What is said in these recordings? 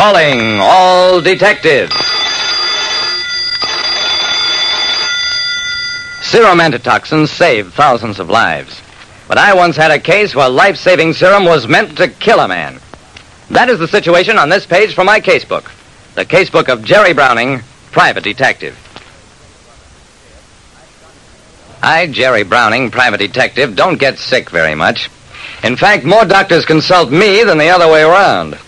Calling all detectives. Serum antitoxins save thousands of lives. But I once had a case where life saving serum was meant to kill a man. That is the situation on this page from my casebook. The casebook of Jerry Browning, private detective. I, Jerry Browning, private detective, don't get sick very much. In fact, more doctors consult me than the other way around.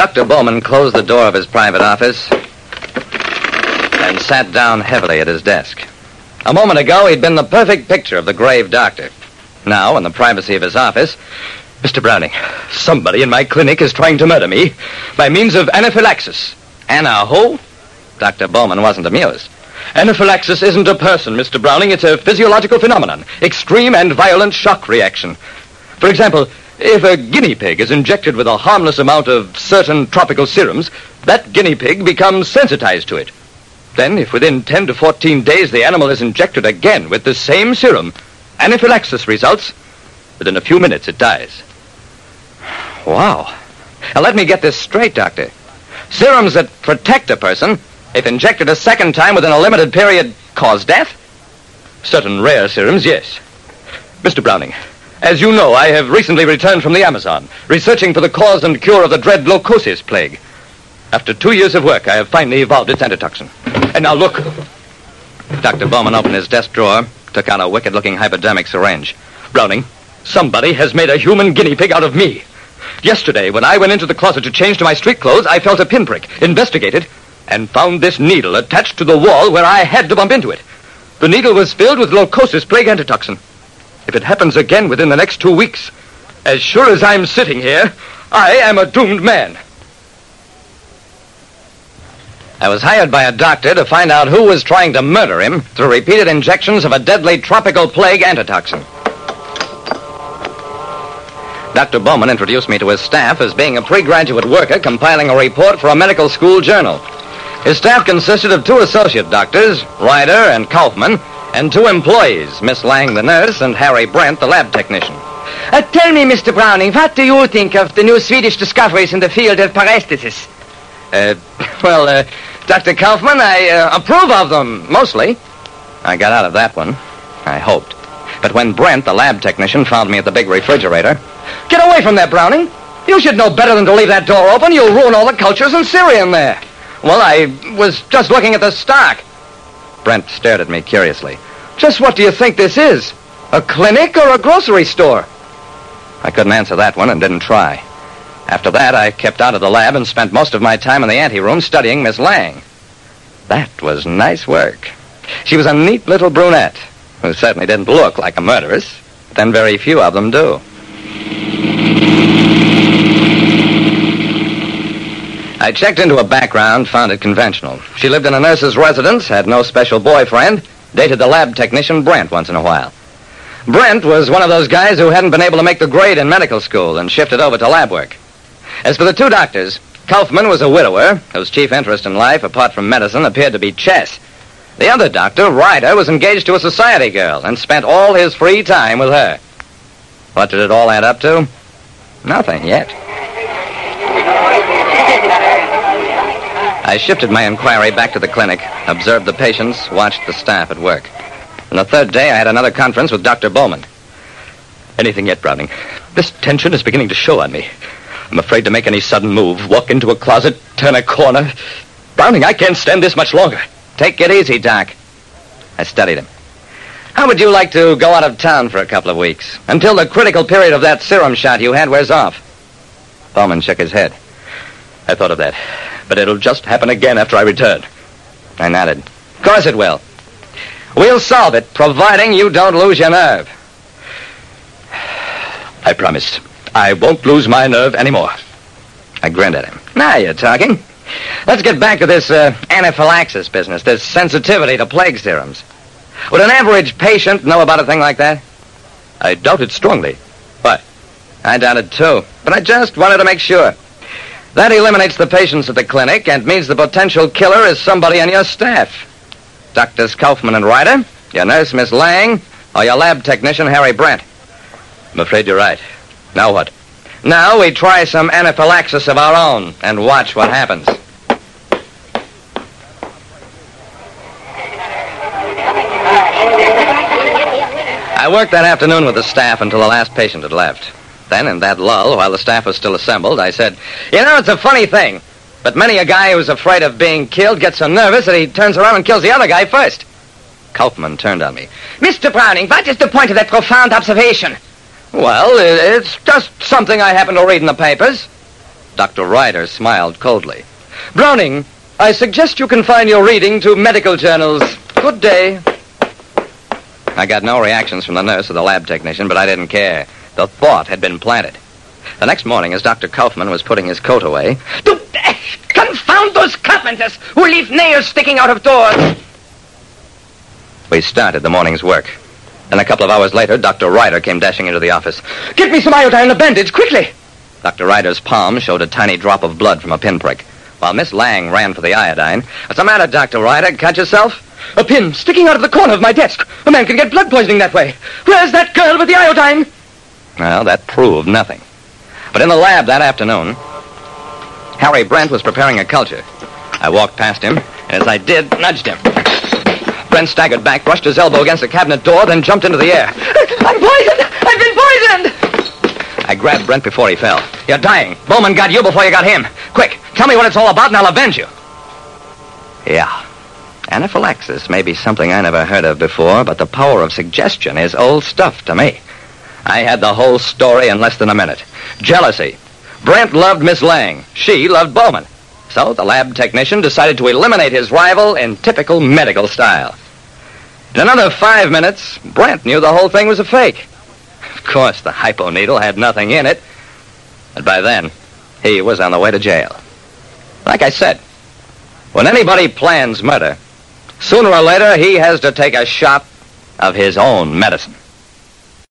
Dr. Bowman closed the door of his private office and sat down heavily at his desk. A moment ago, he'd been the perfect picture of the grave doctor. Now, in the privacy of his office, Mr. Browning, somebody in my clinic is trying to murder me by means of anaphylaxis. Anna who? Dr. Bowman wasn't amused. Anaphylaxis isn't a person, Mr. Browning. It's a physiological phenomenon. Extreme and violent shock reaction. For example, if a guinea pig is injected with a harmless amount of certain tropical serums, that guinea pig becomes sensitized to it. Then, if within 10 to 14 days the animal is injected again with the same serum, anaphylaxis results. Within a few minutes, it dies. Wow. Now, let me get this straight, Doctor. Serums that protect a person, if injected a second time within a limited period, cause death? Certain rare serums, yes. Mr. Browning, as you know, I have recently returned from the Amazon, researching for the cause and cure of the dread leucosis plague. After two years of work, I have finally evolved its antitoxin. And now look. Dr. Bowman opened his desk drawer, took out a wicked looking hypodermic syringe. Browning, somebody has made a human guinea pig out of me. Yesterday, when I went into the closet to change to my street clothes, I felt a pinprick, investigated, and found this needle attached to the wall where I had to bump into it. The needle was filled with leucosis plague antitoxin. If it happens again within the next two weeks, as sure as I'm sitting here, I am a doomed man. I was hired by a doctor to find out who was trying to murder him through repeated injections of a deadly tropical plague antitoxin. Dr. Bowman introduced me to his staff as being a pre-graduate worker compiling a report for a medical school journal. His staff consisted of two associate doctors, Ryder and Kaufman, and two employees, Miss Lang, the nurse, and Harry Brent, the lab technician. Uh, tell me, Mr. Browning, what do you think of the new Swedish discoveries in the field of paresthesis? Uh, well, uh, Dr. Kaufman, I uh, approve of them, mostly. I got out of that one. I hoped. But when Brent, the lab technician, found me at the big refrigerator. Get away from there, Browning! You should know better than to leave that door open. You'll ruin all the cultures and sera in there. Well, I was just looking at the stock. Brent stared at me curiously. Just what do you think this is? A clinic or a grocery store? I couldn't answer that one and didn't try. After that, I kept out of the lab and spent most of my time in the anteroom studying Miss Lang. That was nice work. She was a neat little brunette who certainly didn't look like a murderess, but then very few of them do. I checked into her background, found it conventional. She lived in a nurse's residence, had no special boyfriend, dated the lab technician Brent once in a while. Brent was one of those guys who hadn't been able to make the grade in medical school and shifted over to lab work. As for the two doctors, Kaufman was a widower whose chief interest in life, apart from medicine, appeared to be chess. The other doctor, Ryder, was engaged to a society girl and spent all his free time with her. What did it all add up to? Nothing yet. I shifted my inquiry back to the clinic, observed the patients, watched the staff at work. On the third day, I had another conference with Dr. Bowman. Anything yet, Browning? This tension is beginning to show on me. I'm afraid to make any sudden move, walk into a closet, turn a corner. Browning, I can't stand this much longer. Take it easy, Doc. I studied him. How would you like to go out of town for a couple of weeks until the critical period of that serum shot you had wears off? Bowman shook his head. I thought of that, but it'll just happen again after I return. I nodded. Of course it will. We'll solve it, providing you don't lose your nerve. I promise. I won't lose my nerve anymore. I grinned at him. Now you're talking. Let's get back to this uh, anaphylaxis business, this sensitivity to plague serums. Would an average patient know about a thing like that? I doubt it strongly. What? I doubt it too, but I just wanted to make sure. That eliminates the patients at the clinic and means the potential killer is somebody on your staff. Doctors Kaufman and Ryder, your nurse, Miss Lang, or your lab technician, Harry Brent. I'm afraid you're right. Now what? Now we try some anaphylaxis of our own and watch what happens. I worked that afternoon with the staff until the last patient had left. Then, in that lull, while the staff was still assembled, I said, You know, it's a funny thing, but many a guy who's afraid of being killed gets so nervous that he turns around and kills the other guy first. Kaufman turned on me. Mr. Browning, what is the point of that profound observation? Well, it's just something I happened to read in the papers. Dr. Ryder smiled coldly. Browning, I suggest you confine your reading to medical journals. Good day. I got no reactions from the nurse or the lab technician, but I didn't care. The thought had been planted. The next morning, as Dr. Kaufman was putting his coat away, Do, eh, confound those carpenters who leave nails sticking out of doors. we started the morning's work. And a couple of hours later, Dr. Ryder came dashing into the office. Get me some iodine and a bandage, quickly. Dr. Ryder's palm showed a tiny drop of blood from a pinprick, while Miss Lang ran for the iodine. What's the matter, Dr. Ryder? Cut yourself? A pin sticking out of the corner of my desk. A man can get blood poisoning that way. Where's that girl with the iodine? Well, that proved nothing. But in the lab that afternoon, Harry Brent was preparing a culture. I walked past him, and as I did, nudged him. Brent staggered back, brushed his elbow against the cabinet door, then jumped into the air. I'm poisoned! I've been poisoned! I grabbed Brent before he fell. You're dying. Bowman got you before you got him. Quick, tell me what it's all about, and I'll avenge you. Yeah. Anaphylaxis may be something I never heard of before, but the power of suggestion is old stuff to me. I had the whole story in less than a minute. Jealousy. Brent loved Miss Lang. She loved Bowman. So the lab technician decided to eliminate his rival in typical medical style. In another five minutes, Brent knew the whole thing was a fake. Of course, the hypo needle had nothing in it. But by then, he was on the way to jail. Like I said, when anybody plans murder, sooner or later he has to take a shot of his own medicine.